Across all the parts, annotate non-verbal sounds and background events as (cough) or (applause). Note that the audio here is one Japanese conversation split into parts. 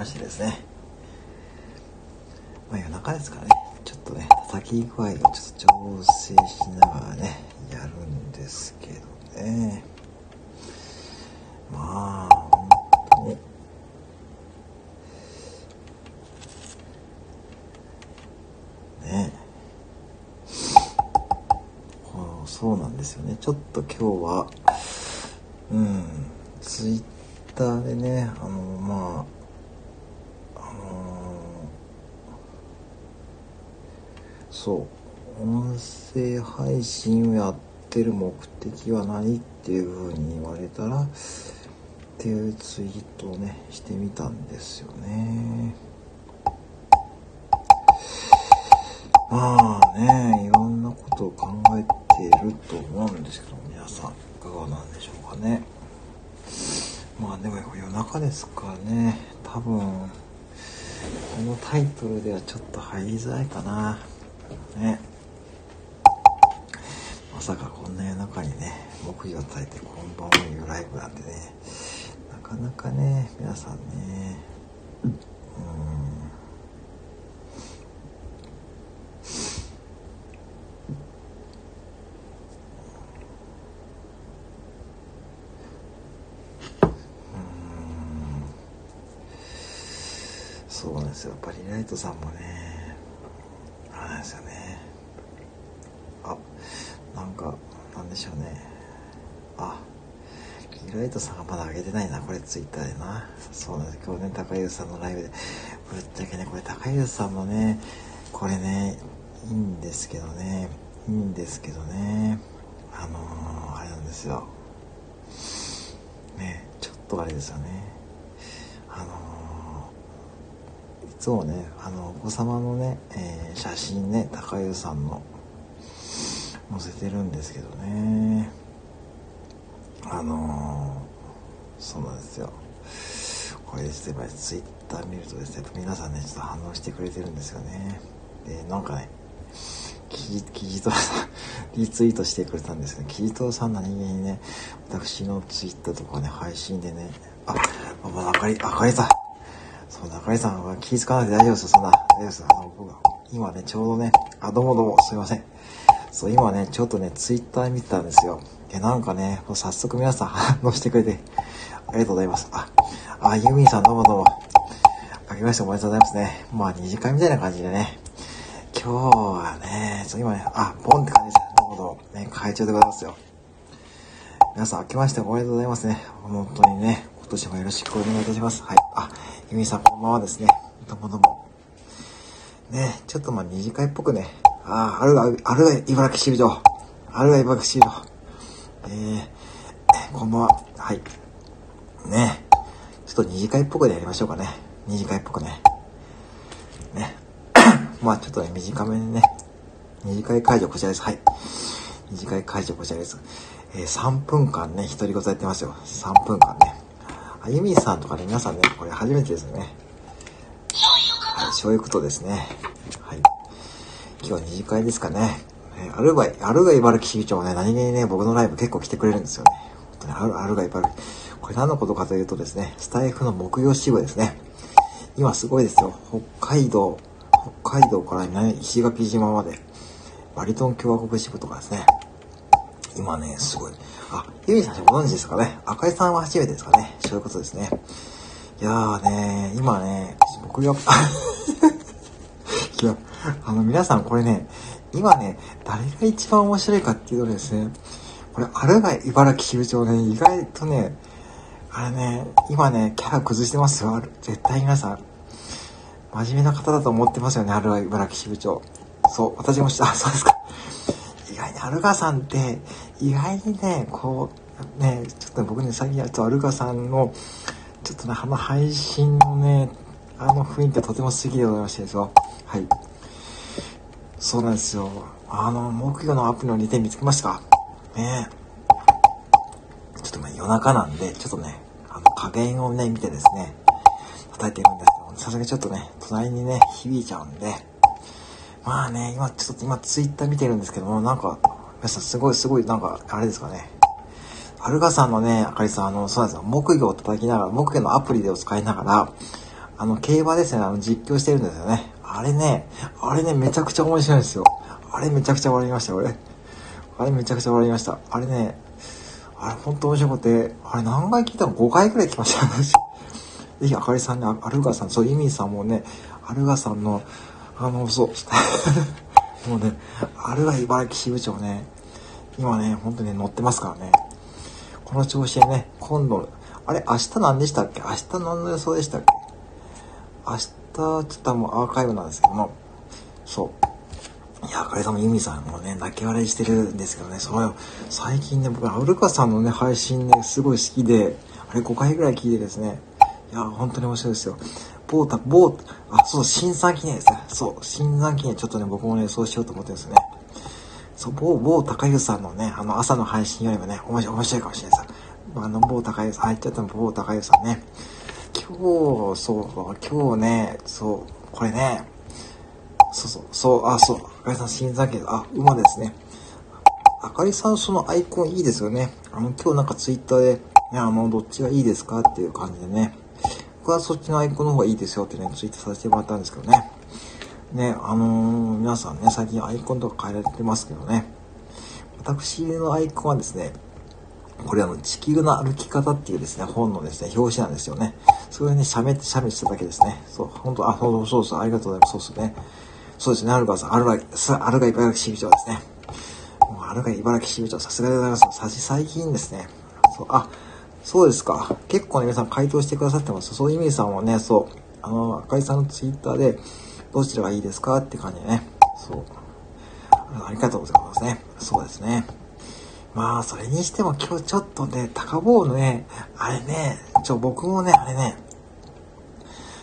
ましてですね。まあ夜中ですからね、ちょっとね、叩き具合をちょっと調整しながらね、やるんですけどね。まあ、本当に。ねこうそうなんですよねちょっと今日はうんツイッターでねあのまああのそう音声配信をやってる目的は何っていうふうに言われたらっていうツイートをねしてみたんですよね。まあね、いろんなことを考えていると思うんですけど、皆さんいかがなんでしょうかね。まあでも夜中ですからね、多分、このタイトルではちょっと入りづらいかな。ね。まさかこんな夜中にね、木魚を焚いてこんばんはいうライブなんてね、なかなかね、皆さんね、うんそうなんですよ。やっぱりライトさんもね、あれなんですよね。あ、なんか、なんでしょうね。あ、リライトさんがまだ上げてないな、これツイッターでな。そうなんです。今日ね、高優さんのライブで、ぶっちゃけね、これ高優さんのね、これね、いいんですけどね、いいんですけどね、あのー、あれなんですよ。ね、ちょっとあれですよね。あのー、いつもね、あの、お子様のね、えー、写真ね、高優さんの載せてるんですけどね。あの、そうなんですよ。これですね、ツイッター見るとですね、皆さんね、ちょっと反応してくれてるんですよね。で、なんかね、キジ、キジトさん、(laughs) リツイートしてくれたんですけど、キジトさん何気にね、私のツイッターとかね、配信でね、あ、まあ、あかり、あかりさん。そう、あかりさんは気づかなくて大丈夫ですよ、そんな。大丈夫です。あの、僕は、今ね、ちょうどね、あ、どうもどうも、すいません。そう、今ね、ちょっとね、ツイッター見てたんですよ。で、なんかね、もう早速皆さん反応してくれて、ありがとうございます。あ、あ、ユミンさんどうもどうも。あけましておめでとうございますね。まあ、二次会みたいな感じでね。今日はね、そう今ね、あ、ポンって感じです。どうもどうも。ね、会長でございますよ。皆さん、明けましておめでとうございますね。本当にね、今年もよろしくお願いいたします。はい。あ、ユミンさんこんばんはですね。どうもどうも。ね、ちょっとまあ二次会っぽくね、あ、あるが、あるが茨城支部長。あるが茨城支部長。えー、こんばんは。はい。ねちょっと二次会っぽくでやりましょうかね。二次会っぽくね。ね。(coughs) まあちょっとね、短めにね。二次会会場こちらです。はい。二次会会場こちらです。えー、3分間ね、独り言やってますよ。3分間ね。あゆみさんとかね、皆さんね、これ初めてですよね。はい、そういうことですね。はい。今日は二次会ですかね。えー、アルバイ、アルガ茨城支部長はね、何気にね、僕のライブ結構来てくれるんですよね。本当にアルアルガ茨城。これ何のことかというとですね、スタイフの木曜支部ですね。今すごいですよ。北海道、北海道からね、石垣島まで、バリトン共和国支部とかですね。今ね、すごい。あ、ゆみさんご存知ですかね？赤井さんは初めてですかね？そういうことですね。いやーね、今ね、僕が、いや、あの皆さんこれね、今ね、誰が一番面白いかっていうとですね、これ、あるが茨城支部長ね、意外とね、あれね、今ね、キャラ崩してますよ。絶対皆さん。真面目な方だと思ってますよね、ある茨城支部長。そう、私もし、あ、(laughs) そうですか。意外にアルガさんって、意外にね、こう、ね、ちょっと僕ね、最近やるとアルガさんの、ちょっとね、あの配信のね、あの雰囲気がとても素敵でございましてですよ。はい。そうなんですよ。あの、木魚のアプリの2点見つけましたか？ねちょっとまあ夜中なんで、ちょっとね、あの加減をね、見てですね、叩いてるんですけど、さすがにちょっとね、隣にね、響いちゃうんで、まあね、今、ちょっと今ツイッター見てるんですけども、なんか、皆さんすごいすごい、なんか、あれですかね。アルガさんのね、あかりさん、あの、そうなんですよ。木魚を叩きながら、木魚のアプリでを使いながら、あの、競馬ですね、あの、実況してるんですよね。あれね、あれね、めちゃくちゃ面白いんですよ。あれめちゃくちゃ笑いました、俺。あれめちゃくちゃ笑いました。あれね、あれ本当面白くて、あれ何回聞いたの ?5 回くらい聞きました、私 (laughs) ぜひ、あかりさんね、アルガさん、そう、イミーさんもね、アルガさんの、あの、そう、(laughs) もうね、アルガ茨城支部長ね、今ね、本当に乗ってますからね。この調子でね、今度、あれ、明日何でしたっけ？明日何の予想でしたっけ？明日、ちょっともうアーカイブなんですけども、そう。いや、あかりさんもユミさんもね、泣き笑いしてるんですけどね、その最近ね、僕、アウルカさんのね、配信ね、すごい好きで、あれ5回ぐらい聞いてですね、いや、本当に面白いですよ。某た、某、あ、そう、新三記念ですね。そう、新三記念ちょっとね、僕もね、そうしようと思ってるんですね。そう、某、某高湯さんのね、あの、朝の配信よりもね、面白い、面白いかもしれないです。あの、某高湯さん、入っちゃったの某高湯さんね。今日、そう、今日ね、そう、これね、そうそう、そう、あ、そう、あかりさん、新座家、あ、馬ですね。あかりさん、そのアイコンいいですよね。あの、今日なんかツイッターで、ね、あの、どっちがいいですかっていう感じでね。僕はそっちのアイコンの方がいいですよってね、ツイートさせてもらったんですけどね。ね、あのー、皆さんね、最近アイコンとか変えられてますけどね。私のアイコンはですね、これあの、地球の歩き方っていうですね、本のですね、表紙なんですよね。それにしゃべって、しゃべしただけですね。そう、本当あ、そうそうそう、ありがとうございます。そうですね。そうですね、アルガさん、アルガ、アルガ茨城支部長ですね。もうアルガ茨城支部長、さすがでございます。さし、最近ですね。そう、あ、そうですか。結構ね、皆さん回答してくださってます。そういう意味さんもね、そう、あの、赤井さんのツイッターで、どちらがいいですかって感じでね。そう。ありがとうございますね。そうですね。まあ、それにしても今日ちょっとね、高坊のね、あれね、ちょ、僕もね、あれね、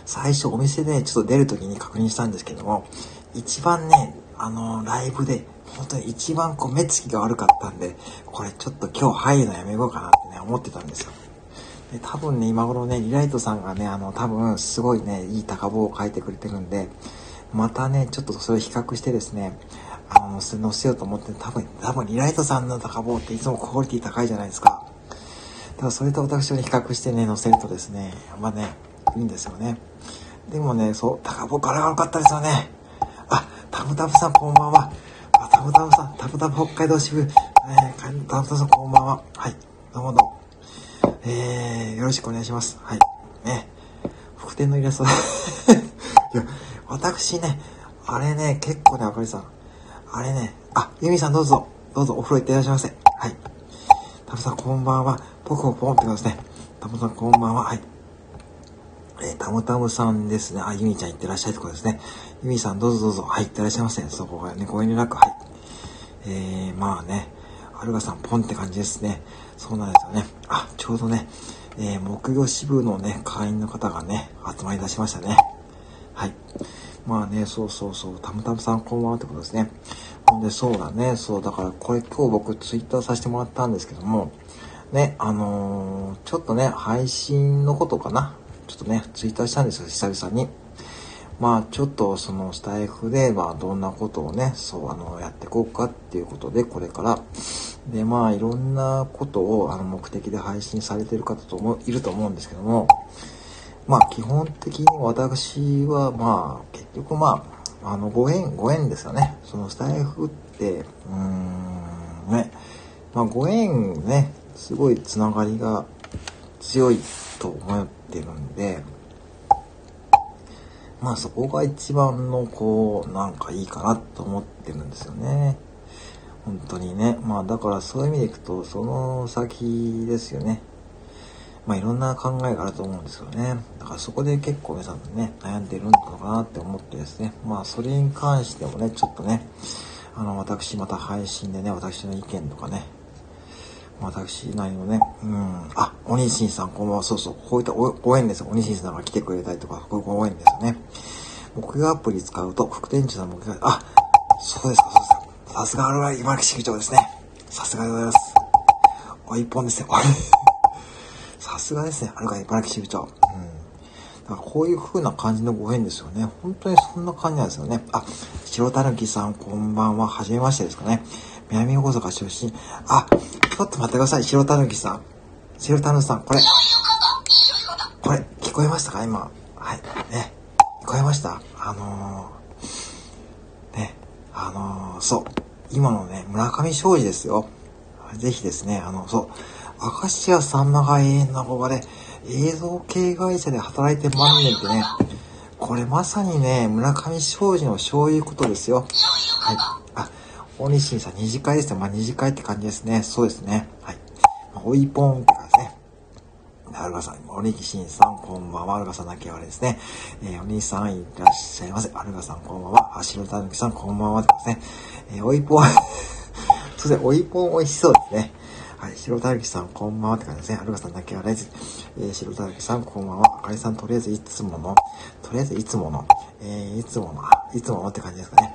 最初お店でちょっと出るときに確認したんですけども、一番ね、あの、ライブで、本当に一番こう目つきが悪かったんで、これちょっと今日入るのやめようかなってね、思ってたんですよ。で、多分ね、今頃ね、リライトさんがね、あの、多分すごいね、いい高棒を書いてくれてるんで、またね、ちょっとそれを比較してですね、あの、載せようと思って、多分、多分、リライトさんの高棒っていつもクオリティ高いじゃないですか。だからそれと私に比較してね、載せるとですね、まあね、いいんですよね。でもね、そう、高棒から悪かったですよね。あ、タブタブさんこんばんは。あ、タブタブさん、タブタブ北海道支部、えー、タブタブさんこんばんは。はい、どうもどうも。えー、よろしくお願いします。はい。ね、福天のイラスト。(laughs) いや、私ね、あれね、結構ね、あかりさん、あれね、あ、ユミさんどうぞ、どうぞお風呂行ってらっしゃいませ。はい。タムさんこんばんは。僕もポンってことですね。タムさんこんばんは。はい。えー、タムタムさんですね。あ、ユミちゃん行ってらっしゃいってことですね。ユミさんどうぞどうぞ。はい、行ってらっしゃいませ。そこがね、ご遠慮なく、はい。えー、まあね、アルガさんポンって感じですね。そうなんですよね。あ、ちょうどね、えー、木魚支部のね、会員の方がね、集まり出しましたね。はい。まあね、そうそうそう、たむたむさんこんばんはってことですね。ほんで、そうだね、そう、だからこれ今日僕ツイッターさせてもらったんですけども、ね、あのー、ちょっとね、配信のことかな。ちょっとね、ツイッターしたんですよ、久々に。まあ、ちょっとそのスタイフで、まあ、どんなことをね、そう、あの、やっていこうかっていうことで、これから。で、まあ、いろんなことを、あの、目的で配信されてる方とも、いると思うんですけども、まあ基本的に私はまあ結局まあ、あのご縁、ご縁ですよね。そのスタイフって、うーん、ね、まあご縁ね、すごいつながりが強いと思ってるんで、まあそこが一番のこう、なんかいいかなと思ってるんですよね。本当にね。まあだからそういう意味でいくと、その先ですよね。まあいろんな考えがあると思うんですよね。だからそこで結構皆さんね、悩んでるのかなって思ってですね。まあそれに関してもね、ちょっとね、あの、私また配信でね、私の意見とかね、私なりのね、うん、あ、おにしんさん、こんばんは、そうそう、こういったご縁ですよ。おにしんさんが来てくれたりとか、こういうご縁ですよね。木魚アプリ使うと、副店長さん木魚、あ、そうですか、そうですか。さすがあるわ、茨城市議長ですね。さすがでございます。お一本ですね。(laughs) さすがですね、あるか茨城支部長。うん。だからこういう風な感じのご縁ですよね。本当にそんな感じなんですよね。あ、白たぬきさん、こんばんは。はじめましてですかね。南大阪出身。あ、ょっと待ってください。白たぬきさん。白たぬさん、これ。これ、聞こえましたか？今。はい。ね。聞こえました？あのー、ね。あのー、そう。今のね、村上昌司ですよ。ぜひですね、あの、そう。明石家さんまが永遠の憧れ、映像系会社で働いて万年ってね、これまさにね、村上昌司のそういうことですよ。はい。大西さん二次会ですね。まあ二次会って感じですね。そうですね。はい。まあ、おいぽんって感じですね。アルガさん、おにぎしんさん、こんばんは。アルガさんだけあれですね。えー、お兄さんいらっしゃいませ。アルガさん、こんばんは。あしろたぬきさん、こんばんは。ってですね。えー、おいぽん (laughs) そうですね、おいぽん美味しそうですね。はい、白たぬきさん、こんばんはって感じですね。アルガさんだけあれです。えー、白たぬきさん、こんばんは。あかりさん、とりあえずいつもの、とりあえずいつもの、えー、いつもの、あ、いつものって感じですかね。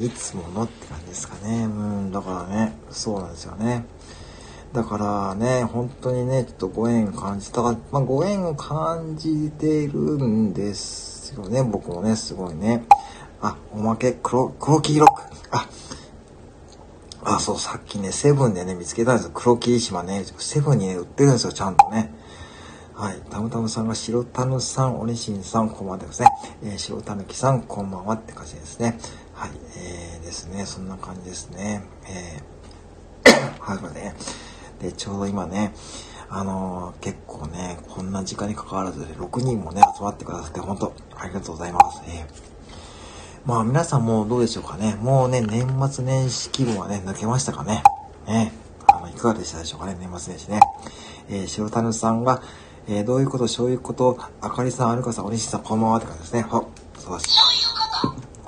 いつものって感じですかね。うん、だからね、そうなんですよね。だからね、本当にね、ちょっとご縁感じたか、まあ、ご縁を感じているんですよね、僕もね、すごいね。あ、おまけ、黒、黒黄色く。あ、あ、そう、さっきね、セブンでね、見つけたんですよ。黒霧島ね。セブンにね、売ってるんですよ、ちゃんとね。はい。たむたむさんが白たぬさん、おにしんさん、こんばんはですね。えー、白たぬきさん、こんばんはって感じですね。はい。えー、ですね。そんな感じですね。えー、(coughs) はい、これね。で、ちょうど今ね、あのー、結構ね、こんな時間に関わらず、6人もね、集まってくださって、本当ありがとうございます。えーまあ皆さんもどうでしょうかね。もうね、年末年始気分はね、抜けましたかね。ね。あの、いかがでしたでしょうかね、年末年始ね。えー、白谷さんが、えー、どういうこと、そういうこと、あかりさん、あるかさん、おにしさん、こんばんはって感じですね。ほ、そうです。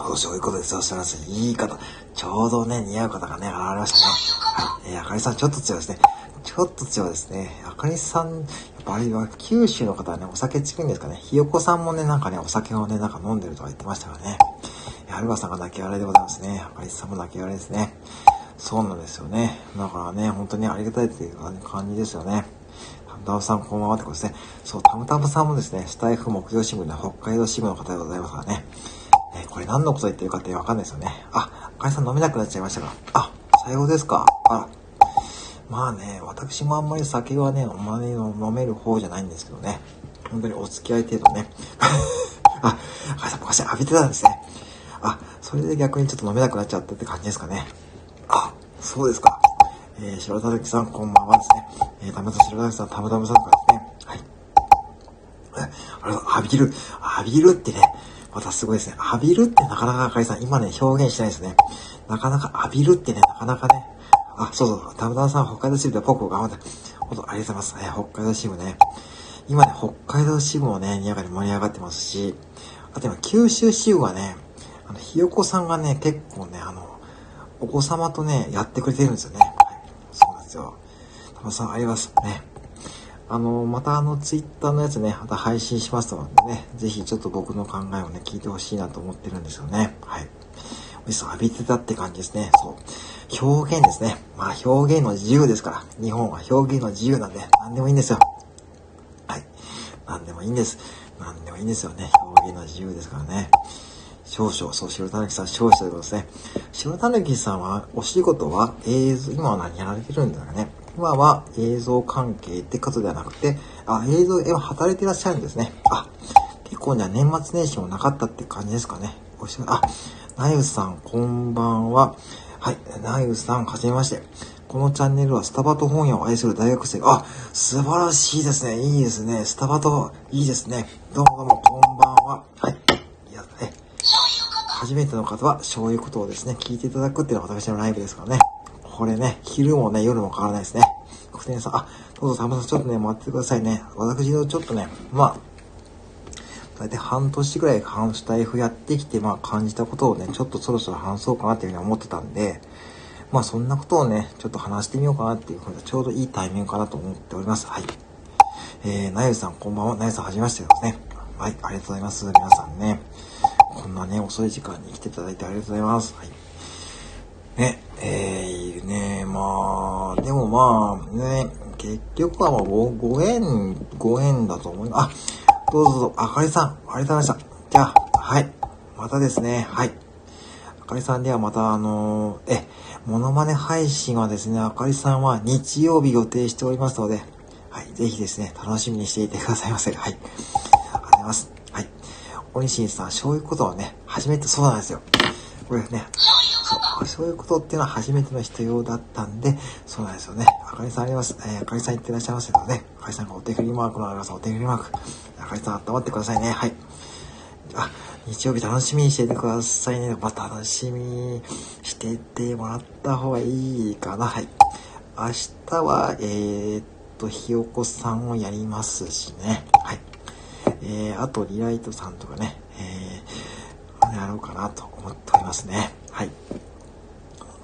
そうそういうことですよ。そらす。いい方。ちょうどね、似合う方がね、現れましたね。はい。えー、あかりさん、ちょっと強いですね。ちょっと強いですね。あかりさん、やっぱあれは九州の方はね、お酒強いんですかね。ひよこさんもね、なんかね、お酒をね、なんか飲んでるとか言ってましたからね。はるかさんが泣き笑いでございますね。あかりさんも泣き笑いですね。そうなんですよね。だからね、本当にありがたいっていう感じですよね。たむたむさんこんばんはってことですね。そう、たむたむさんもですね、スタイフ木曜新聞の北海道支部の方でございますからね。これ何のこと言ってるかってわかんないですよね。あ、あかりさん飲めなくなっちゃいましたかあ、最後ですかあら。まあね、私もあんまり酒はね、あんまり飲める方じゃないんですけどね。本当にお付き合い程度ね。(laughs) あ、あかりさん昔浴びてたんですね。あ、それで逆にちょっと飲めなくなっちゃったって感じですかね。あ、そうですか。えー、白田崎さん、こんばんはですね。えー、たむと白田崎さん、たむたむさんとかですね。はい。あれ、浴びる。浴びるってね、またすごいですね。浴びるってなかなか赤井さん、今ね、表現しないですね。なかなか浴びるってね、なかなかね。あ、そうそう、たむたむさん、北海道支部で僕頑張って。ほんと、ありがとうございます。え、北海道支部ね。今ね、北海道支部もね、にやがり盛り上がってますし、あと今、九州支部はね、あの、ひよこさんがね、結構ね、あの、お子様とね、やってくれてるんですよね。はい。そうなんですよ。たまさん、ありますね。あの、またあの、ツイッターのやつね、また配信しますのでね、ぜひちょっと僕の考えをね、聞いてほしいなと思ってるんですよね。はい。おじさん浴びてたって感じですね。そう。表現ですね。まあ、表現の自由ですから。日本は表現の自由なんで、何でもいいんですよ。はい。何でもいいんです。何でもいいんですよね。表現の自由ですからね。少々、そう、白たぬきさん少々ということですね。白たぬきさんは、お仕事は映像、今は何やられてるんだかね。今は映像関係ってことではなくて、あ、映像、今働いていらっしゃるんですね。あ、結構ね、年末年始もなかったって感じですかね。おしあ、ナユさん、こんばんは。はい、ナユさん、はじめまして。このチャンネルはスタバと本屋を愛する大学生、あ、素晴らしいですね。いいですね。スタバと、いいですね。どうもどうも、こんばんは。はい。いや、ね初めての方は、そういうことをですね、聞いていただくっていうのが私のライブですからね。これね、昼もね、夜も変わらないですね。国天さん、あ、どうぞ、サムさん、ちょっとね、待ってくださいね。私のちょっとね、まあ、大体半年ぐらい半スタイフやってきて、まあ感じたことをね、ちょっとそろそろ話そうかなっていうふうに思ってたんで、まあそんなことをね、ちょっと話してみようかなっていうふうに、ちょうどいいタイミングかなと思っております。はい。えー、なゆさんこんばんは。なゆさんはじめましてですね。はい、ありがとうございます。皆さんね。こんなね、遅い時間に来ていただいてありがとうございます。はい。ね、えー、ね、まあ、でもまあ、ね、結局はまあご、ご縁、ご縁だと思います。あ、どうぞどうぞ、あかりさん、ありがとうございました。じゃあ、はい。またですね、はい。あかりさんではまた、あのー、え、モノマネ配信はですね、あかりさんは日曜日予定しておりますので、はい、ぜひですね、楽しみにしていてくださいませ。はい。ありがとうございます。はい。おにしんさん、そういうことをね、初めてそうなんですよ。これね、そう、いうことっていうのは初めての人用だったんで、そうなんですよね。あかりさんあります。えー、あかりさん言ってらっしゃいますけどね、あかりさんがお手振りマークのあります。お手振りマーク。あかりさん温まってくださいね。はい。あ、日曜日楽しみにしててくださいね。まあ、楽しみにしててもらった方がいいかな。はい。明日は、えー、っと、ひよこさんをやりますしね。はい。えー、あと、リライトさんとかね、えー、やろうかなと思っておりますね。はい。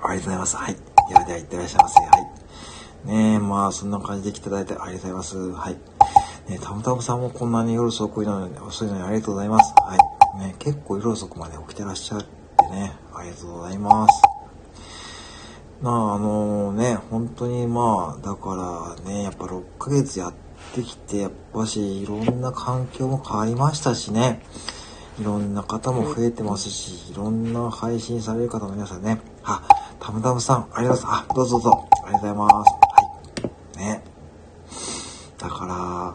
ありがとうございます。はい。ではでは、いってらっしゃいませ。はい。ねえ、まあ、そんな感じで来ていただいてありがとうございます。はい。ね、たむたむさんもこんなに夜遅くなのに、遅いのにありがとうございます。はい。ね、結構夜遅くまで起きてらっしゃってね、ありがとうございます。まあ、あのね、本当にまあ、だからね、やっぱ6ヶ月やってきて、やっぱし、いろんな環境も変わりましたしね、いろんな方も増えてますし、いろんな配信される方の皆さんね、あ、たむたむさん、ありがとうございます。あ、どうぞどうぞ、ありがとうございます。はい。ね。だから、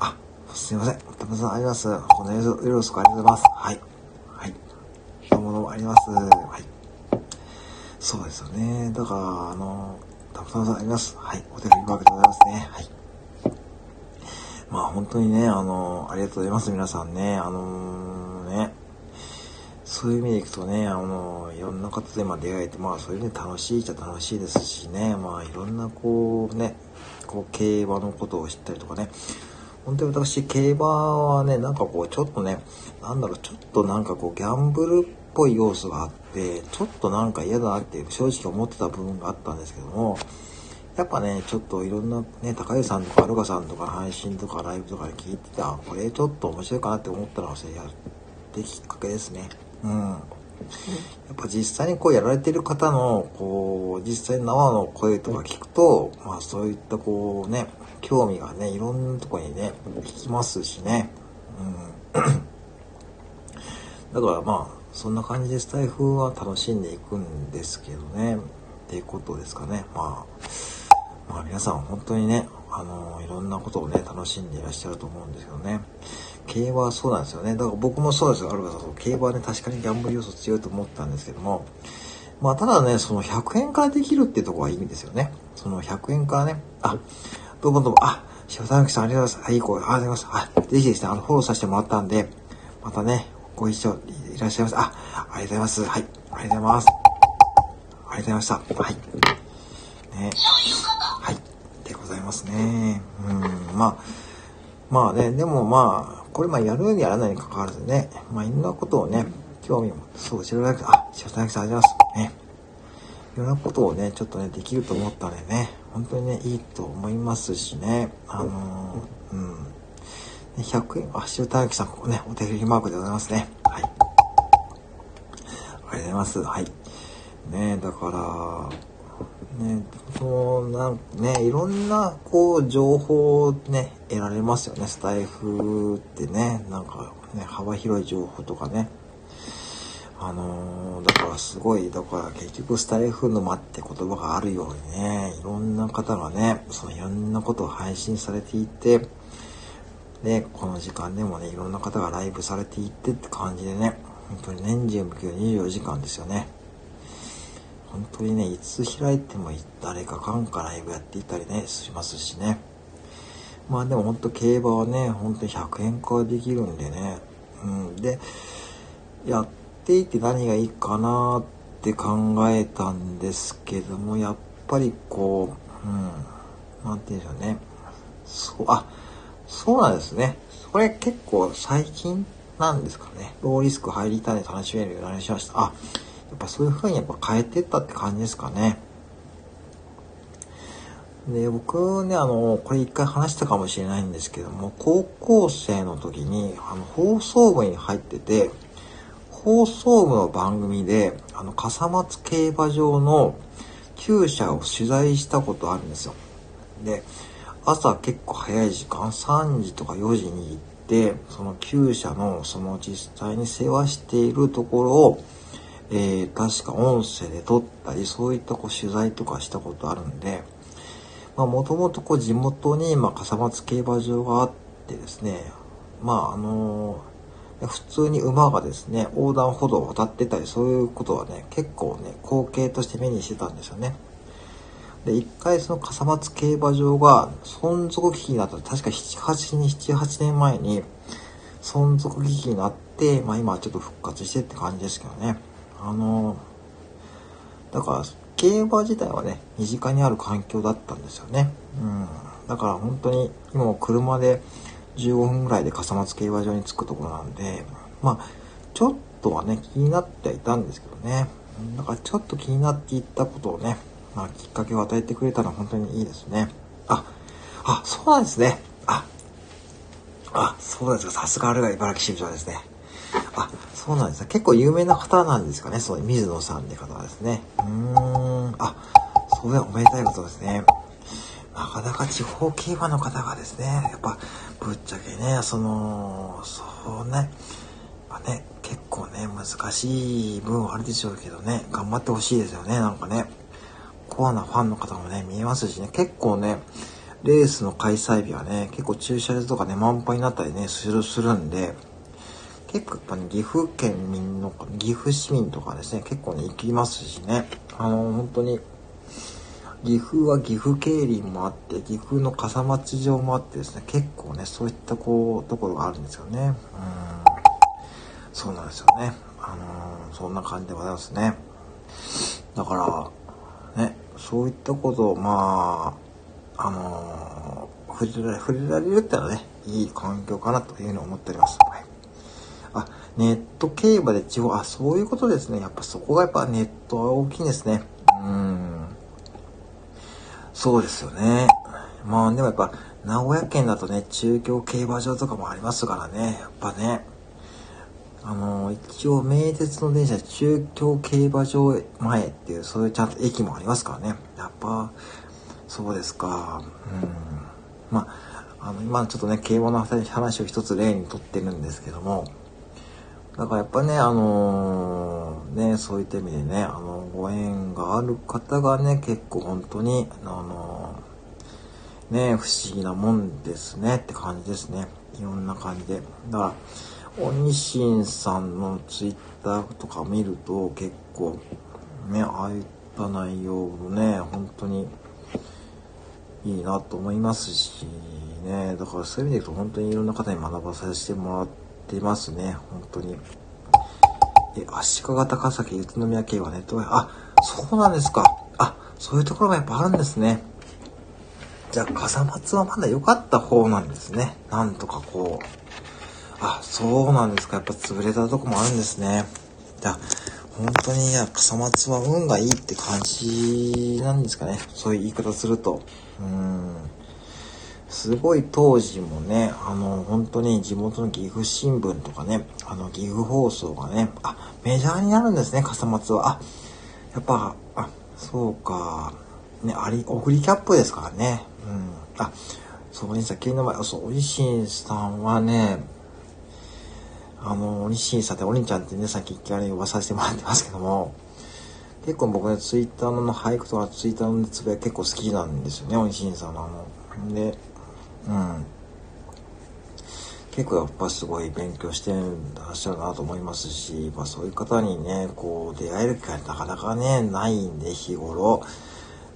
あすいません。たくさんあります。このよろしくありがとうございます。はい。はい。どうもどうもあります。はい。そうですよね。だから、あの、たくさんあります。はい。お手振りマークでございますね。はい。まあ本当にね、あの、ありがとうございます。皆さんね。あのー、そういう意味でいくとね、あの、いろんな方でま出会えて、まあそういう意味で楽しいっちゃ楽しいですしね、まあいろんなこうね、こう競馬のことを知ったりとかね、本当に私、競馬はね、なんかこう、ちょっとね、なんだろう、ちょっとなんかこう、ギャンブルっぽい要素があって、ちょっとなんか嫌だなって正直思ってた部分があったんですけども、やっぱね、ちょっといろんなね、高井さんとかアルカさんとか配信とかライブとかで聞いてた、これちょっと面白いかなって思ったのが、それやってきっかけですね。うん。やっぱ実際にこうやられてる方の、こう、実際生の声とか聞くと、まあそういったこうね、興味がね、いろんなとこにね、行きますしね。うん。だからまあ、そんな感じでスタイフは楽しんでいくんですけどね。っていうことですかね。まあ、まあ皆さん本当にね、あの、いろんなことをね、楽しんでいらっしゃると思うんですけどね。競馬はそうなんですよね。だから僕もそうですよ。ある方と競馬はね、確かにギャンブル要素強いと思ったんですけども、まあただね、その100円からできるってとこはいいんですよね。その100円からね、あ、どうもどうも、あ、塩田さんありがとうございます。はい、こう、ありがとうございます。あ、ぜひですね、あの、フォローさせてもらったんで、またね、ご一緒いらっしゃいます。あ、ありがとうございます。はい、ありがとうございます。ありがとうございました。はい。ね。はい。でございますね。うん、まあ、まあね、でもまあ、これまあやるにやらないに関わらずね、まあいろんなことをね、興味も、そう、白田あ、塩田さんありがとうございます。ね。いろんなことをね、ちょっとね、できると思ったんでね、本当にね、いいと思いますしね。あのー、うん。100円、あ、塩田きさん、ここね、お手振りマークでございますね。はい。ありがとうございます。はい。ねだから、ね、その、なんね、いろんな、こう、情報をね、得られますよね、スタイフってね。なんか、ね、幅広い情報とかね。あのー、だからすごい、だから結局スタイフ沼って言葉があるようにね、いろんな方がね、そのいろんなことを配信されていて、で、この時間でもね、いろんな方がライブされていってって感じでね、本当に年中無休24時間ですよね。本当にね、いつ開いても誰かかんかライブやっていたりね、しますしね。まあでも本当競馬はね、本当に100円化できるんでね。うん。で、やっていて何がいいかなって考えたんですけども、やっぱりこう、うん、なんて言うんでしょうね。そう、あ、そうなんですね。それ結構最近なんですかね。ローリスク入りたいで楽しめるようになりました。あ、やっぱそういう風にやっぱ変えてったって感じですかね。で、僕ね、あの、これ一回話したかもしれないんですけども、高校生の時に、あの、放送部に入ってて、放送部の番組で、あの、笠松競馬場の厩舎を取材したことあるんですよ。で、朝結構早い時間、3時とか4時に行って、その厩舎のその実際に世話しているところを、えー、確か音声で撮ったり、そういったこう取材とかしたことあるんで、まあもともとこう地元に、まあ笠松競馬場があってですね、まああのー、普通に馬がですね、横断歩道を渡ってたり、そういうことはね、結構ね、光景として目にしてたんですよね。で、一回その笠松競馬場が存続危機になった、確か7、8に、7、8年前に存続危機になって、まあ今はちょっと復活してって感じですけどね。あの、だから、競馬自体はね、身近にある環境だったんですよね。うん。だから本当に、今も車で15分ぐらいで笠松競馬場に着くところなんで、まあ、ちょっとはね、気になってはいたんですけどね。だからちょっと気になっていったことをね、まあ、きっかけを与えてくれたのは本当にいいですね。あ、あ、そうなんですね。あ、あ、そうなんですか。さすがあれが茨城支部長ですね。あ、そうなんですね。結構有名な方なんですかね。そう、水野さんって方はですね。うーん、あ、そうだ、おめでたいことですね。なかなか地方競馬の方がですね、やっぱ、ぶっちゃけね、その、そうね、まあね、結構ね、難しい分はあるでしょうけどね、頑張ってほしいですよね、なんかね。コアなファンの方もね、見えますしね、結構ね、レースの開催日はね、結構駐車場とかね、満杯になったりね、する、するんで、結構やっぱね、岐阜県民の、岐阜市民とかですね、結構ね、行きますしね、あの、本当に、岐阜は岐阜競輪もあって、岐阜の笠松城もあってですね、結構ね、そういったこう、ところがあるんですよね。うん。そうなんですよね。あのー、そんな感じでございますね。だから、ね、そういったことを、まあ、あのー、触れられ、触れられるってのはね、いい環境かなというふうに思っております。はい、ネット競馬で地方、あ、そういうことですね。やっぱそこがやっぱネットは大きいんですね。うん。そうですよね。まあでもやっぱ名古屋県だとね、中京競馬場とかもありますからね。やっぱね。あの、一応名鉄の電車中京競馬場前っていう、そういうちゃんと駅もありますからね。やっぱ、そうですか。うん。まあ、あの、今ちょっとね、競馬の話を一つ例にとってるんですけども、だからやっぱね、あのー、ね、そういった意味でね、あの、ご縁がある方がね、結構本当に、あのー、ね、不思議なもんですねって感じですね。いろんな感じで。だから、おにしんさんのツイッターとか見ると結構、ね、ああいった内容もね、本当にいいなと思いますし、ね、だからそういう意味で言うと本当にいろんな方に学ばさせてもらって、ってますね、本当に。え、足利高崎宇都宮系はネットワーク、あ、そうなんですか。あ、そういうところがやっぱあるんですね。じゃあ、笠松はまだ良かった方なんですね。なんとかこう。あ、そうなんですか。やっぱ潰れたとこもあるんですね。じゃあ、本当に、いや、笠松は運がいいって感じなんですかね。そういう言い方すると。うん。すごい当時もね、あの、本当に地元の岐阜新聞とかね、あの、岐阜放送がね、あ、メジャーになるんですね、笠松は。あ、やっぱ、あ、そうか。ね、あり、送りキャップですからね。うん。あ、そう、お兄さん、昨日前、そう、おにしんさんはね、あの、おにしんさんってお兄ちゃんってね、さっき一回呼ばさせてもらってますけども、結構僕ね、ツイッターの俳句とかツイッターのつぶや結構好きなんですよね、おにしんさんのあの。で、うん。結構やっぱすごい勉強してらっしゃるなと思いますし、まあそういう方にね、こう出会える機会なかなかね、ないんで日頃。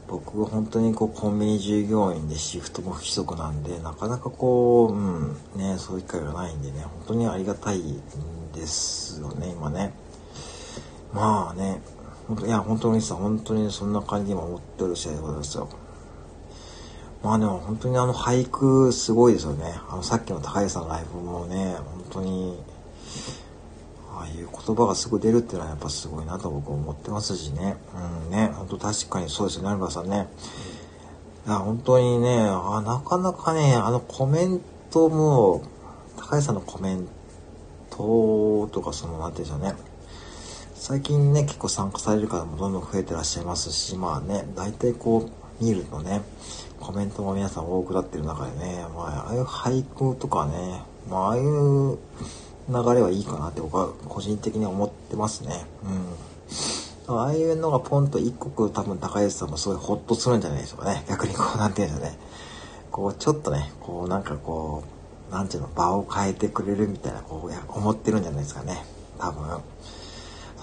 僕は本当にこうコンビニ従業員でシフトも不規則なんで、なかなかこう、うん、ね、そういう機会がないんでね、本当にありがたいんですよね、今ね。まあね、いや、本当にさ、本当にそんな感じで今思ってる試合でございますよ。まあでも本当にあの俳句すごいですよね。あのさっきの高橋さんのライブもね、本当に、ああいう言葉がすぐ出るっていうのはやっぱすごいなと僕は思ってますしね。うんね、本当確かにそうですよね、成川さんね。いや、本当にね、あなかなかね、あのコメントも、高橋さんのコメントとかその、なんていうんでしょうね。最近ね、結構参加される方もどんどん増えてらっしゃいますし、まあね、大体こう、見るとね、コメントも皆さん多くなってる中でね、まあ、ああいう俳句とかね、まあ、ああいう流れはいいかなって僕は個人的に思ってますね。うん。ああいうのがポンと一国多分高安さんもすごいホッとするんじゃないでしょうかね。逆にこう、なんていうんでしょうね。こう、ちょっとね、こう、なんかこう、なんていうの、場を変えてくれるみたいな、こう、思ってるんじゃないですかね。多分。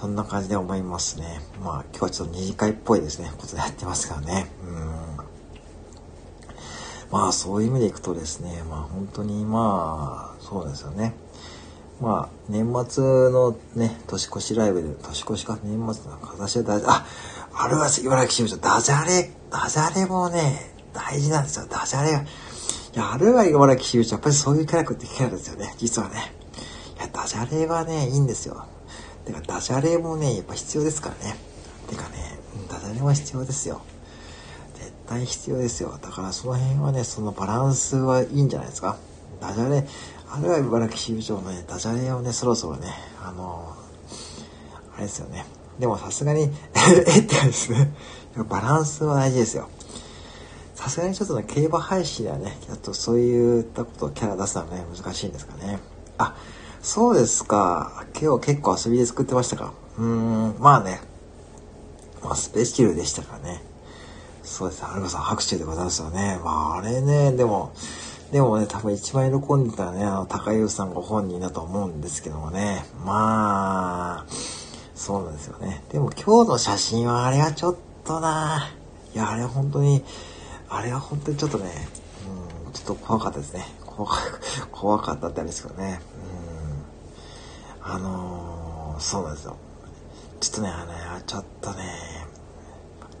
そんな感じで思いますね。まあ、今日はちょっと二次会っぽいですね、ことでやってますからね。うん。まあ、そういう意味でいくとですね、まあ、本当にまあ、そうですよね。まあ、年末のね、年越しライブで、年越しか、年末の形で大事、あ、あれは茨城支部長、ダジャレ、ダジャレもね、大事なんですよ。ダジャレ。いや、あれは茨城支部長、やっぱりそういうキャラクターキャラですよね、実はね。いや、ダジャレはね、いいんですよ。てか、ダジャレもね、やっぱ必要ですからね。てかね、ダジャレは必要ですよ。対必要ですよ。だからその辺はね、そのバランスはいいんじゃないですか。ダジャレ、あれは茨城支部長のね、ダジャレをね、そろそろね、あのー、あれですよね。でもさすがに (laughs) えってですね。バランスは大事ですよ。さすがにちょっとね、競馬配信ではね、ちょっとそういったことをキャラ出すのはね、難しいんですかね。あ、そうですか。今日結構遊びで作ってましたか。うーん、まあね。まあ、スペシャルでしたからね。そうですね。アルバさん拍手でございますよね。まあ、あれね、でも、でもね、多分一番喜んでたね、あの、高優さんご本人だと思うんですけどもね。まあ、そうなんですよね。でも今日の写真はあれはちょっとな、いや、あれは本当に、あれは本当にちょっとね、うん、ちょっと怖かったですね。怖か (laughs) 怖かったってあれですけどね。あのー、そうなんですよ。ちょっとね、あのね、ちょっとね、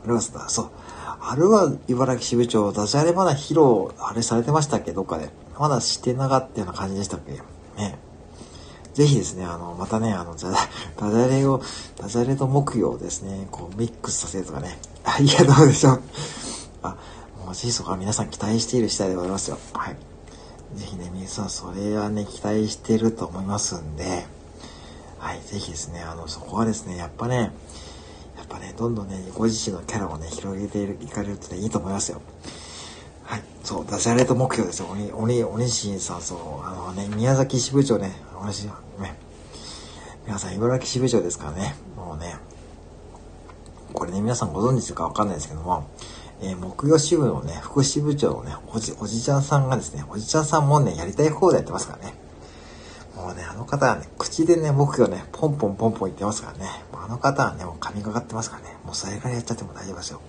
あれはそう。あれは茨城支部長、ダジャレまだ披露、あれされてましたっけ？どっかで。まだしてなかったような感じでしたっけ？ね。ぜひですね、あの、またね、あの、(laughs) ダジャレを、ダジャレと木曜ですね、こう、ミックスさせるとかね。あ、いや、どうでしょう。あ、もうぜひそこは皆さん期待している次第でございますよ。はい。ぜひね、皆さんそれはね、期待してると思いますんで、はい、ぜひですね、あの、そこはですね、やっぱね、ぱね、どんどんね、ご自身のキャラをね、広げていかれるとね、いいと思いますよ。はい、そう、ダジャレと目標ですよ。鬼、鬼、鬼新さん、そう、あのね、宮崎支部長ね、鬼新、ね、皆さん、茨城支部長ですからね、もうね、これね、皆さんご存知かわかんないですけども、えー、木曜支部のね、副支部長のね、おじ、おじちゃんさんがですね、おじちゃんさんもね、やりたい放題やってますからね。もうね、あの方はね、口でね、僕がね、ポンポンポンポン言ってますからね。もうあの方はね、もう神がかってますからね。もうそれからやっちゃっても大丈夫ですよ。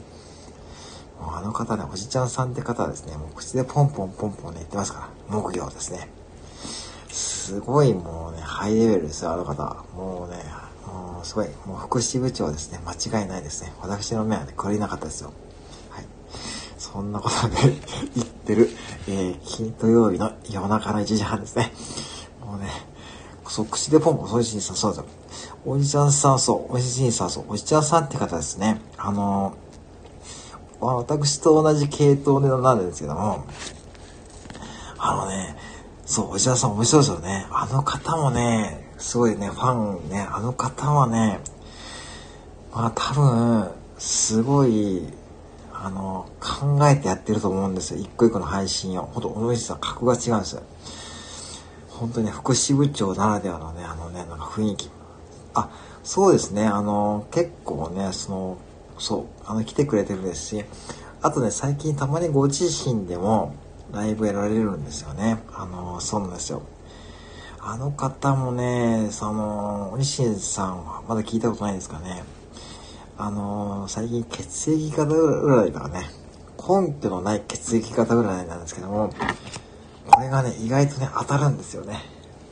もうあの方ね、おじちゃんさんって方はですね、もう口でポンポンポンポンね、言ってますから。木魚ですね。すごいもうね、ハイレベルですよ、あの方。もうね、もうすごい、もう福祉部長ですね。間違いないですね。私の目はね、くれなかったですよ。はい。そんなことで言ってる、えー、金土曜日の夜中の1時半ですね。もうね、そう、口でポンポン、おじいさん、そうだ。おじちゃんさん、そう、おじいさん、そう、おじちゃんさんって方ですね。あのー、私と同じ系統でなんですけども、あのね、そう、おじちゃんさん面白いですよね。あの方もね、すごいね、ファンね、あの方はね、まあ多分、すごい、あの、考えてやってると思うんですよ。一個一個の配信を。ほんと、おじさん格が違うんですよ。本当に、福祉部長ならではのね、あのね、なんか雰囲気。あ、そうですね、あの、結構ね、その、そう、あの、来てくれてるですし、あとね、最近たまにご自身でもライブやられるんですよね。あの、そうなんですよ。あの方もね、その、西さんはまだ聞いたことないんですかね。あの、最近血液型占いからね、根拠のない血液型占いなんですけども、これがね、意外とね、当たるんですよね。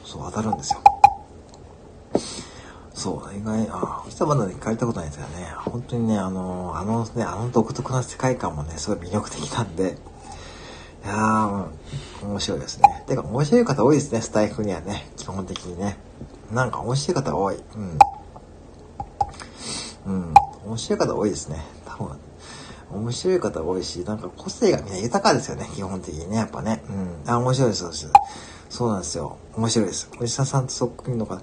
そう、当たるんですよ。そう、意外、あ、藤田まだ、聞かれたことないんですよね。本当にね、あの、あのね、あの独特な世界観もね、すごい魅力的なんで、いやー、うん、面白いですね。てか、面白い方多いですね、スタイフにはね、基本的にね。なんか面白い方多い。うん。うん、面白い方多いですね。多分、面白い方多いし、なんか個性がみんな豊かですよね、基本的にね、やっぱね。うん。あ、面白いです、そうです。そうなんですよ。面白いです。おじさんさんとそっくりのか、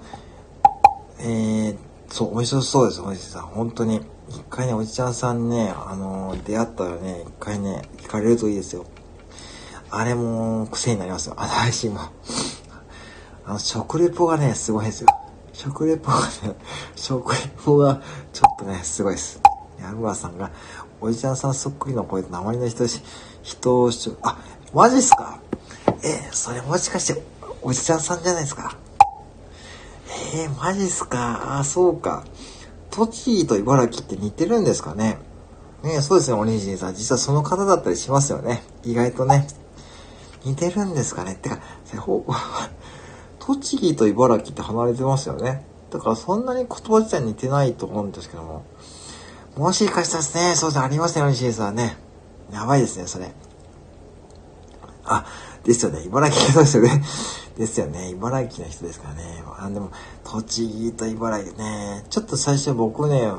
えー、そう、面白そうです、おじさん。本当に。一回ね、おじちゃんさんね、あのー、出会ったらね、一回ね、聞かれるといいですよ。あれも癖になりますよ。あの配信も。あの、食レポがね、すごいですよ。食レポがね、食レポがちょっとね、すごいです。ヤルバさんが、おじちゃんさんそっくりの声と鉛の人し、人をしち、あ、マジっすか？え、それもしかして、おじちゃんさんじゃないですか？えー、マジっすか？あ、そうか。栃木と茨城って似てるんですかね？ねそうですね、おにじいさん。実はその方だったりしますよね。意外とね。似てるんですかね？ってか、ほ (laughs) 栃木と茨城って離れてますよね。だからそんなに言葉自体似てないと思うんですけども。もしかしたらですね、そうです、ありますよ、西井さんね。やばいですね、それ。あ、ですよね、茨城の人ですよね。(laughs) ですよね、茨城の人ですからね。あ、でも、栃木と茨城ね、ちょっと最初僕ね、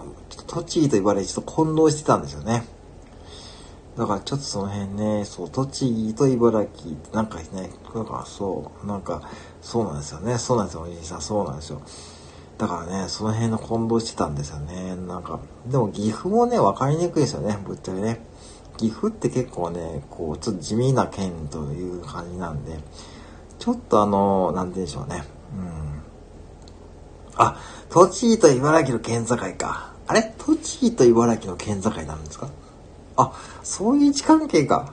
栃木と茨城ちょっと混同してたんですよね。だからちょっとその辺ね、そう、栃木と茨城ってなんかね、なんかそう、なんか、そうなんですよね。そうなんですよ、おじいさん、そうなんですよ。だからね、その辺の混同してたんですよね。なんか、でも岐阜もね、わかりにくいですよね、ぶっちゃけね。岐阜って結構ね、こう、ちょっと地味な県という感じなんで、ちょっとあの、なんて言うんでしょうね。うん。あ、栃木と茨城の県境か。あれ？栃木と茨城の県境なんですか？あ、そういう位置関係か。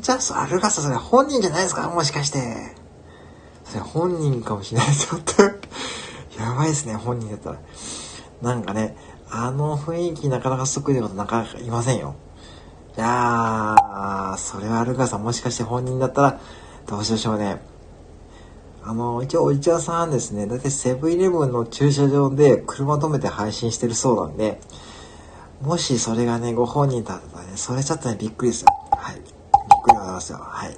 じゃあ、それ、アルガサそれ本人じゃないですか？もしかして。それ本人かもしれないです。ちょっとやばいですね、本人だったら。なんかね、あの雰囲気なかなかそっくりなことなかなかいませんよ。いやー、それはルガさんもしかして本人だったら、どうしましょうね。あの、一応おいちゃんさんですね、だいたいセブンイレブンの駐車場で車止めて配信してるそうなんで、もしそれがね、ご本人だったらね、それちょっとね、びっくりですよ。はい。びっくりでございますよ。はい。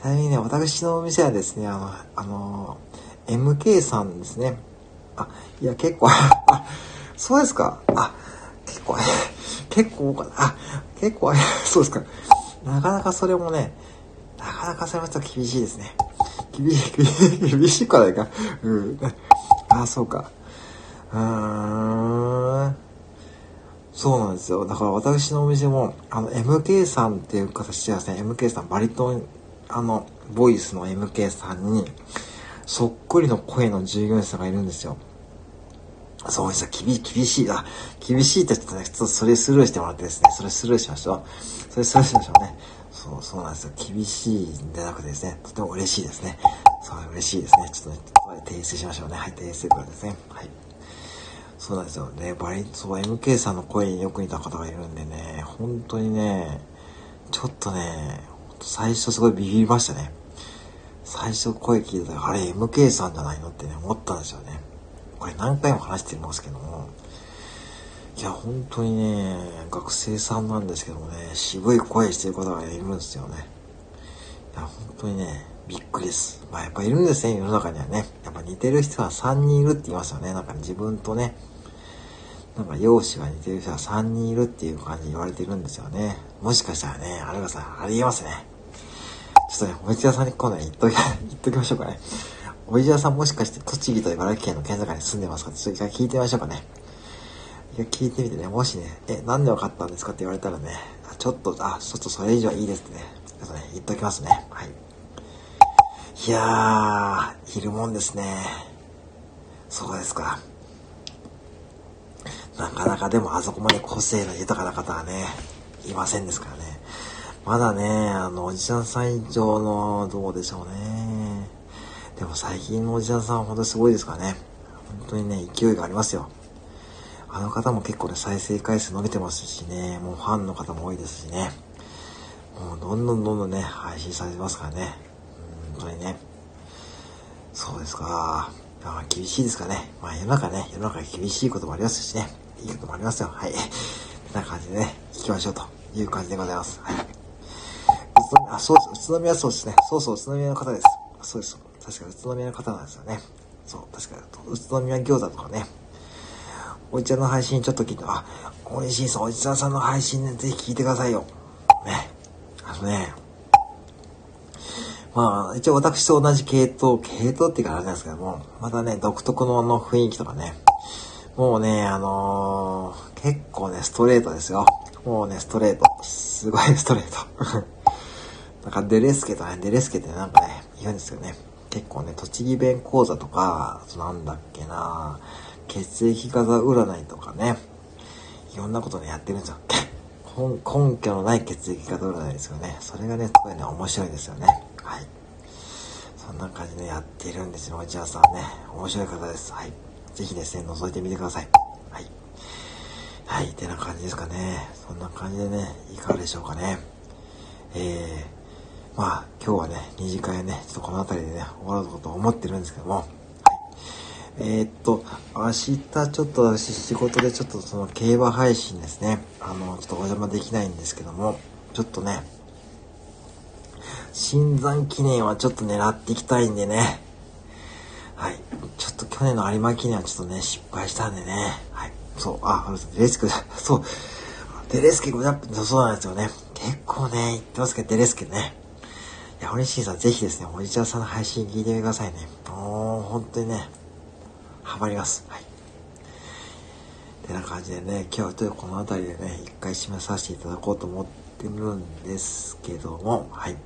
ちなみにね、私のお店はですね、あの、あの、MK さんですね。あ、いや、結構 (laughs) あ、そうですか。あ、結構、(laughs) 結構、あ、結構、(laughs) そうですか。なかなかそれもね、なかなかそれもちょっと厳しいですね。厳しい、厳しいかないか。うん。あ、そうか。うーん。そうなんですよ。だから私のお店も、あの、MK さんっていう形でですね、MK さん、バリトン、あの、ボイスの MK さんに、そっくりの声の従業員さんがいるんですよ。そうですよ。厳しい厳しい。あ、厳しいってちょっとね、それスルーしてもらってですね、それスルーしましょう。それスルーしましょうね。そう、そうなんですよ。厳しいんじゃなくてですね、とても嬉しいですね。そう、嬉しいですね。ちょっとね、訂正しましょうね。はい、訂正からですね。はい。そうなんですよね。バリ、そう、MK さんの声によく似た方がいるんでね、本当にね、ちょっとね、最初すごいビビりましたね。最初声聞いたら、あれ MK さんじゃないのってね、思ったんですよね。これ何回も話してますけども、いや、本当にね、学生さんなんですけどもね、渋い声してる方がいるんですよね。いや、本当にね、びっくりです。まあやっぱいるんですね、世の中にはね。やっぱ似てる人は3人いるって言いますよね。なんか自分とね、なんか容姿が似てる人は3人いるっていう感じで言われてるんですよね。もしかしたらね、あれがさ、ありえますね。ちょっとね、おじやさんに今度言っとき、(laughs) 言っときましょうかね。おじやさんもしかして栃木と茨城県の県境に住んでますかちょっと一回聞いてみましょうかね。いや、聞いてみてね、もしね、え、なんで分かったんですかって言われたらね、ちょっと、あ、ちょっとそれ以上はいいですってね、ちょっとね、言っときますね。はい。いやー、いるもんですね。そうですか。なかなかでもあそこまで個性の豊かな方はね、いませんですから。まだね、あの、おじちゃんさん以上の、どうでしょうね。でも最近のおじちゃんさんは本当すごいですからね。本当にね、勢いがありますよ。あの方も結構ね、再生回数伸びてますしね、もうファンの方も多いですしね。もうどんどんどんどんね、配信されてますからね。本当にね。そうですか。あ厳しいですかね。まあ世の中ね、世の中厳しいこともありますしね。いいこともありますよ。はい。こ (laughs) んな感じでね、行きましょうという感じでございます。はい。宇都宮、あ、そうです。宇都宮そうですね。そうそう、宇都宮の方です。そうです。確か宇都宮の方なんですよね。そう、確か宇都宮餃子とかね。おじちゃんの配信ちょっと聞いて、あ、おいしいさん、おじちゃんさんの配信ね、ぜひ聞いてくださいよ。ね。あのね、まあ、一応私と同じ系統、系統っていうかあれなんですけども、またね、独特のの雰囲気とかね、もうね、あのー、結構ね、ストレートですよ。もうね、ストレート。すごいストレート。(laughs) なんかデレスケとね、デレスケってなんかね、言うんですよね。結構ね、栃木弁講座とか、なんだっけな血液型占いとかね、いろんなことね、やってるんですよ。根拠のない血液型占いですよね。それがね、すごいね、面白いですよね。はい。そんな感じでやってるんですよ。内田さんね、面白い方です。はい。ぜひですね、覗いてみてください。はい。はい、ってな感じですかね。そんな感じでね、いかがでしょうかね。えー、まあ、今日はね、二次会ね、ちょっとこの辺りでね、終わろうと思ってるんですけども、えー、っと、明日ちょっと私仕事でちょっとその競馬配信ですね、あの、ちょっとお邪魔できないんですけども、ちょっとね、新山記念はちょっと狙っていきたいんでね、はい。ちょっと去年の有馬記念はちょっとね、失敗したんでね、はい。そう、あ、デレスケ、(laughs) そう、デレスケ500、そうなんですよね。結構ね、言ってますけど、デレスケね。いや、嬉しいさん、ぜひですね、森ちゃんさんの配信聞いてみてくださいね。もう、本当にね、ハマります。はい。てな感じでね、今日はとこの辺りでね、一回締めさせていただこうと思ってるんですけども、はい。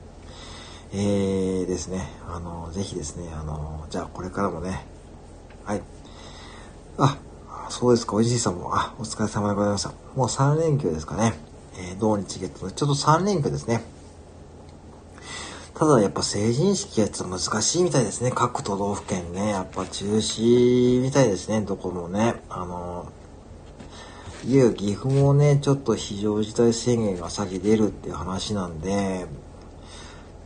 えーですね、あの、ぜひですね、あの、じゃあこれからもね、はい。あ、そうですか、おいしいさんも、あ、お疲れ様でございました。もう3連休ですかね。えー、土日月と、ちょっと3連休ですね。ただやっぱ成人式やつ難しいみたいですね。各都道府県ね。やっぱ中止みたいですね。どこもね。あの、いよいよ岐阜もね、ちょっと非常事態宣言が先出るっていう話なんで、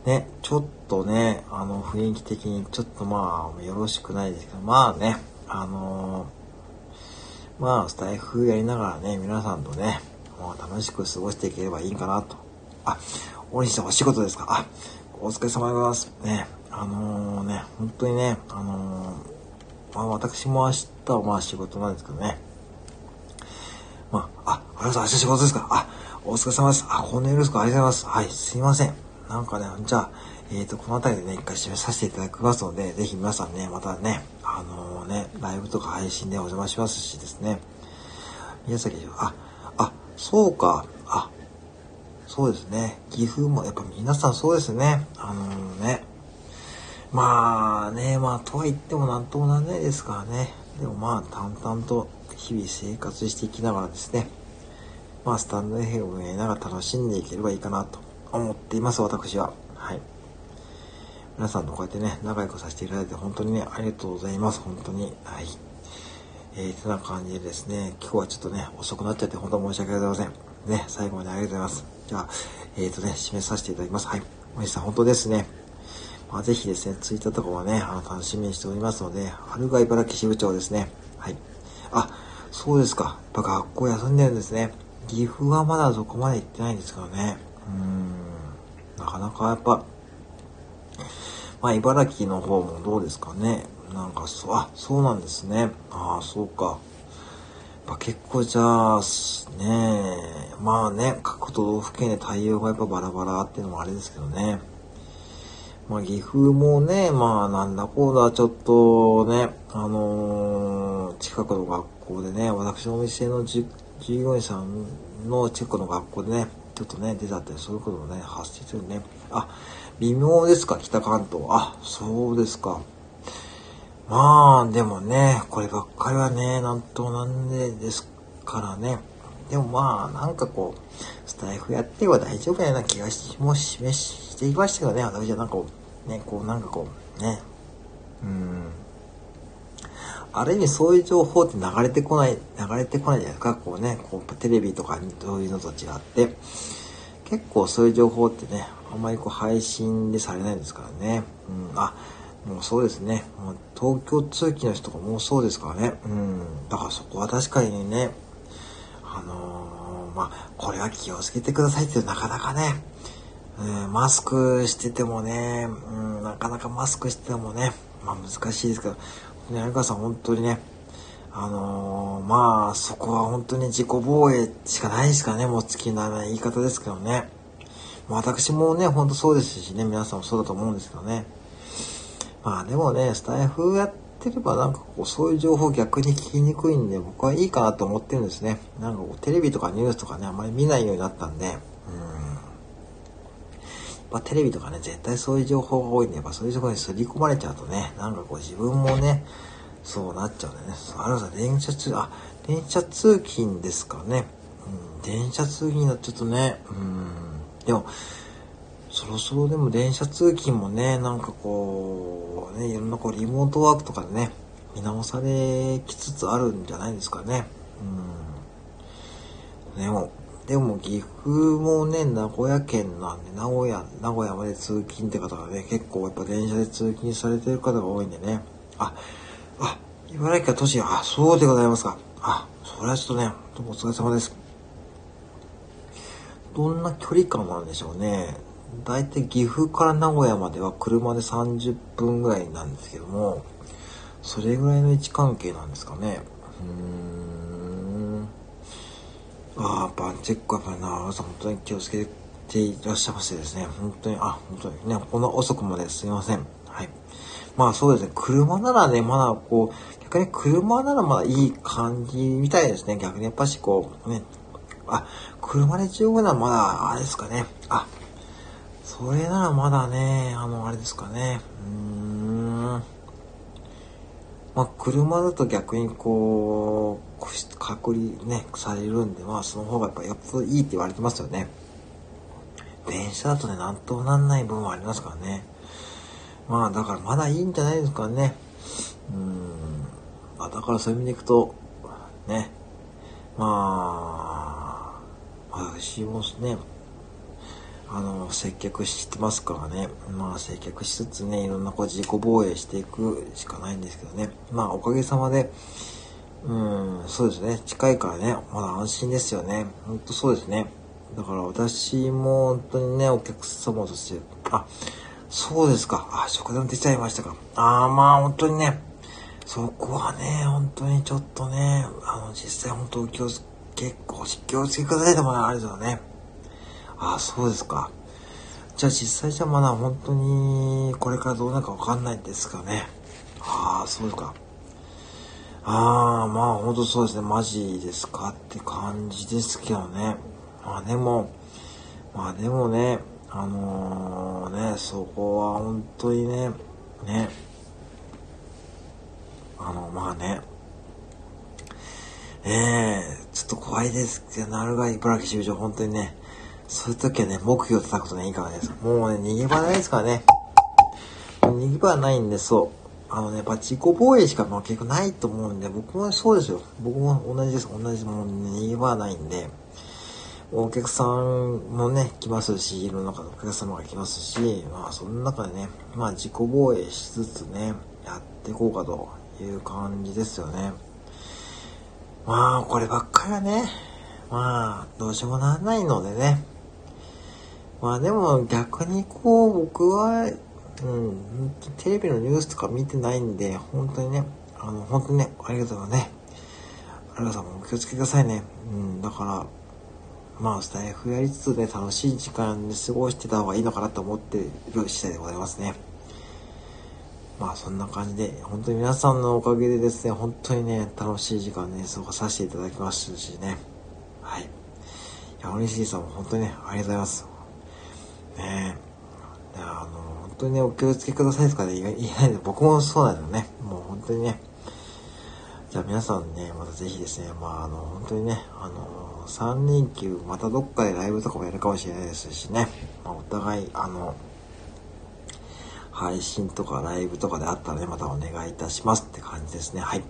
ね、ちょっとね、あの、雰囲気的にちょっとまあ、よろしくないですけど、まあね、あのー、まあ、スタイフやりながらね、皆さんとね、まあ、楽しく過ごしていければいいかなと。あ、大西さんお仕事ですか？あ、お疲れ様でございます。ね、あのー、ね、本当にね、あのー、まあ、私も明日はまあ仕事なんですけどね。まあ、あ、ありがとうございます。明日仕事ですか？あ、お疲れ様です。あ、こんなよろしくありがとうございます。はい、すいません。なんかね、じゃあ、えっ、ー、と、この辺りでね、一回締めさせていただきますので、ぜひ皆さんね、またね、あのー、ね、ライブとか配信でお邪魔しますしですね。宮崎、あ、あ、そうか、あ、そうですね。岐阜も、やっぱ皆さんそうですね。あのー、ね。まあね、まあ、とは言ってもなんともなんないですからね。でもまあ、淡々と日々生活していきながらですね。まあ、スタンド FM をやりながら楽しんでいければいいかなと思っています、私は。はい。皆さんとこうやってね、仲良くさせていただいて本当にね、ありがとうございます。本当に。はい。えー、てな感じでですね、今日はちょっとね、遅くなっちゃって本当申し訳ございません。ね、最後までありがとうございます。じゃあ、えーとね、締めさせていただきます。はい。おじさん、本当ですね。まあ、ぜひですね、ツイッターとかもね、あの、楽しみにしておりますので、春が茨城支部長ですね。はい。あ、そうですか。やっぱ学校休んでるんですね。岐阜はまだそこまで行ってないんですけどね。うーん。なかなかやっぱ、まあ、茨城の方もどうですかね。なんか、そう、あ、そうなんですね。ああ、そうか。ぱ結構じゃあ、ねまあね、各都道府県で対応がやっぱバラバラっていうのもあれですけどね。まあ、岐阜もね、まあ、なんだこうだ、ちょっとね、あのー、近くの学校でね、私のお店の従業員さんの近くの学校でね、ちょっとね、出ちゃったり、そういうこともね、発生するね。あ、微妙ですか、北関東。あ、そうですか。まあ、でもね、こればっかりはね、なんとなんでですからね。でもまあ、なんかこう、スタイフやっては大丈夫やな気がしも示していましたけどね、私はなんかこう、ね、こうなんかこう、ね、うん。ある意味そういう情報って流れてこない、流れてこないじゃないですか、こうね、こうテレビとかそういうのと違って。結構そういう情報ってね、あんまりこう配信でされないですからね。うん、あ、もうそうですね。もう東京通勤の人とかもうそうですからね。うん。だからそこは確かにね、あのー、まあ、これは気をつけてくださいってなかなかね、うん、マスクしててもね、うん、なかなかマスクしててもね、まあ難しいですけど、ね、有川さん本当にね、あのー、まあ、そこは本当に自己防衛しかないですからね。もう好きな言い方ですけどね。私もね、ほんとそうですしね、皆さんもそうだと思うんですけどね。まあでもね、スタイフやってればなんかこう、そういう情報逆に聞きにくいんで、僕はいいかなと思ってるんですね。なんかこう、テレビとかニュースとかね、あんまり見ないようになったんで、うん。ぱテレビとかね、絶対そういう情報が多いんで、やっぱそういうところに刷り込まれちゃうとね、なんかこう自分もね、そうなっちゃうんでね。あるさ、電車通、あ、電車通勤ですかね。うん、電車通勤だとちょっとね、うん、でも、ろそろでも電車通勤もね、なんかこう、ね、いろんなこうリモートワークとかでね、見直されきつつあるんじゃないですかね。うん。でも、でも岐阜もね、名古屋県なんで、名古屋、名古屋まで通勤って方がね、結構やっぱ電車で通勤されてる方が多いんでね。あ、あ、茨城か都市、あ、そうでございますか。あ、それはちょっとね、どうもお疲れ様です。どんな距離感なんでしょうね。だいたい岐阜から名古屋までは車で30分ぐらいなんですけども、それぐらいの位置関係なんですかね。うーん。ああ、バンチェックはやっぱりな、本当に気をつけていらっしゃいましてですね。本当に、あ、本当にね、こんな遅くまですいません。はい。まあそうですね、車ならね、まだこう、逆に車ならまだいい感じみたいですね。逆にやっぱしこう、ね、あ、車で15分ならまだ、あれですかね。あ、それならまだね、あの、あれですかね。うーん。まあ、車だと逆にこう、隔離ね、されるんで、まあ、その方がやっぱ、やっぱいいって言われてますよね。電車だとね、なんともなんない部分はありますからね。まあ、だからまだいいんじゃないですかね。うーん。まあ、だからそういう意味でいくと、ね。まあ、私もね、あの、接客してますからね。まあ、接客しつつね、いろんなこう自己防衛していくしかないんですけどね。まあ、おかげさまで、うん、そうですね。近いからね、まだ安心ですよね。ほんとそうですね。だから私も本当にね、お客様として、あ、そうですか。あ、食堂出ちゃいましたか。ああ、まあ本当にね、そこはね、本当にちょっとね、あの、実際本当気をつけ、結構気をつけくださいともあるよね。ああ、そうですか。じゃあ実際じゃあまだ本当にこれからどうなるかわかんないんですかね。ああ、そうですか。ああ、まあ本当そうですね。マジですかって感じですけどね。まあでも、まあでもね、あのー、ね、そこは本当にね、ね、あの、まあね、ええ、ちょっと怖いですけど、なるが茨城州長、本当にね、そういう時はね、目標を叩くとね、いいからです。もうね、逃げ場ないですからね。逃げ場はないんで、そう。あのね、やっぱ自己防衛しかまあ結構ないと思うんで、僕もそうですよ。僕も同じです。同じ。もう、ね、逃げ場はないんで、お客さんもね、来ますし、いろんなお客様が来ますし、まあその中でね、まあ自己防衛しつつね、やっていこうかという感じですよね。まあこればっかりはね、まあどうしようもならないのでね、まあでも逆にこう僕は、うん、テレビのニュースとか見てないんで、本当にね、あの、本当にね、ありがとうね。ありがとうもお気をつけくださいね。うん、だから、まあ、スタイフやりつつね、楽しい時間で過ごしてた方がいいのかなと思っている次第でございますね。まあ、そんな感じで、本当に皆さんのおかげでですね、本当にね、楽しい時間ね、過ごさせていただきましたしね。はい。いや、おにしさんも本当にね、ありがとうございます。ね。あの、本当にね、お気をつけくださいとかで言えないで、僕もそうなのね。もう本当にね。じゃあ皆さんね、またぜひですね、まああの、本当にね、あの、3連休、またどっかでライブとかもやるかもしれないですしね。まあ、お互い、あの、配信とかライブとかであったらね、またお願いいたしますって感じですね。はい。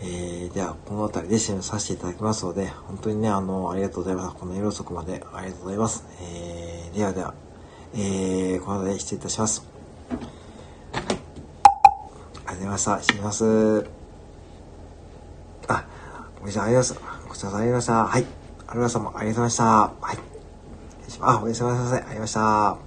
えー、では、この辺りで締めさせていただきますので、本当にね、あの、ありがとうございます。この夜遅くまでありがとうございます。えー、ではでは、えー、この辺りで失礼いたします。ありがとうございました。失礼します。あ、ごめんなさい、ありがとうございます。ごちそうさまありがとうございました。はい。ありがとうございました。ありがとうございました。はい。あ、おやすみなさい。ありがとうございました。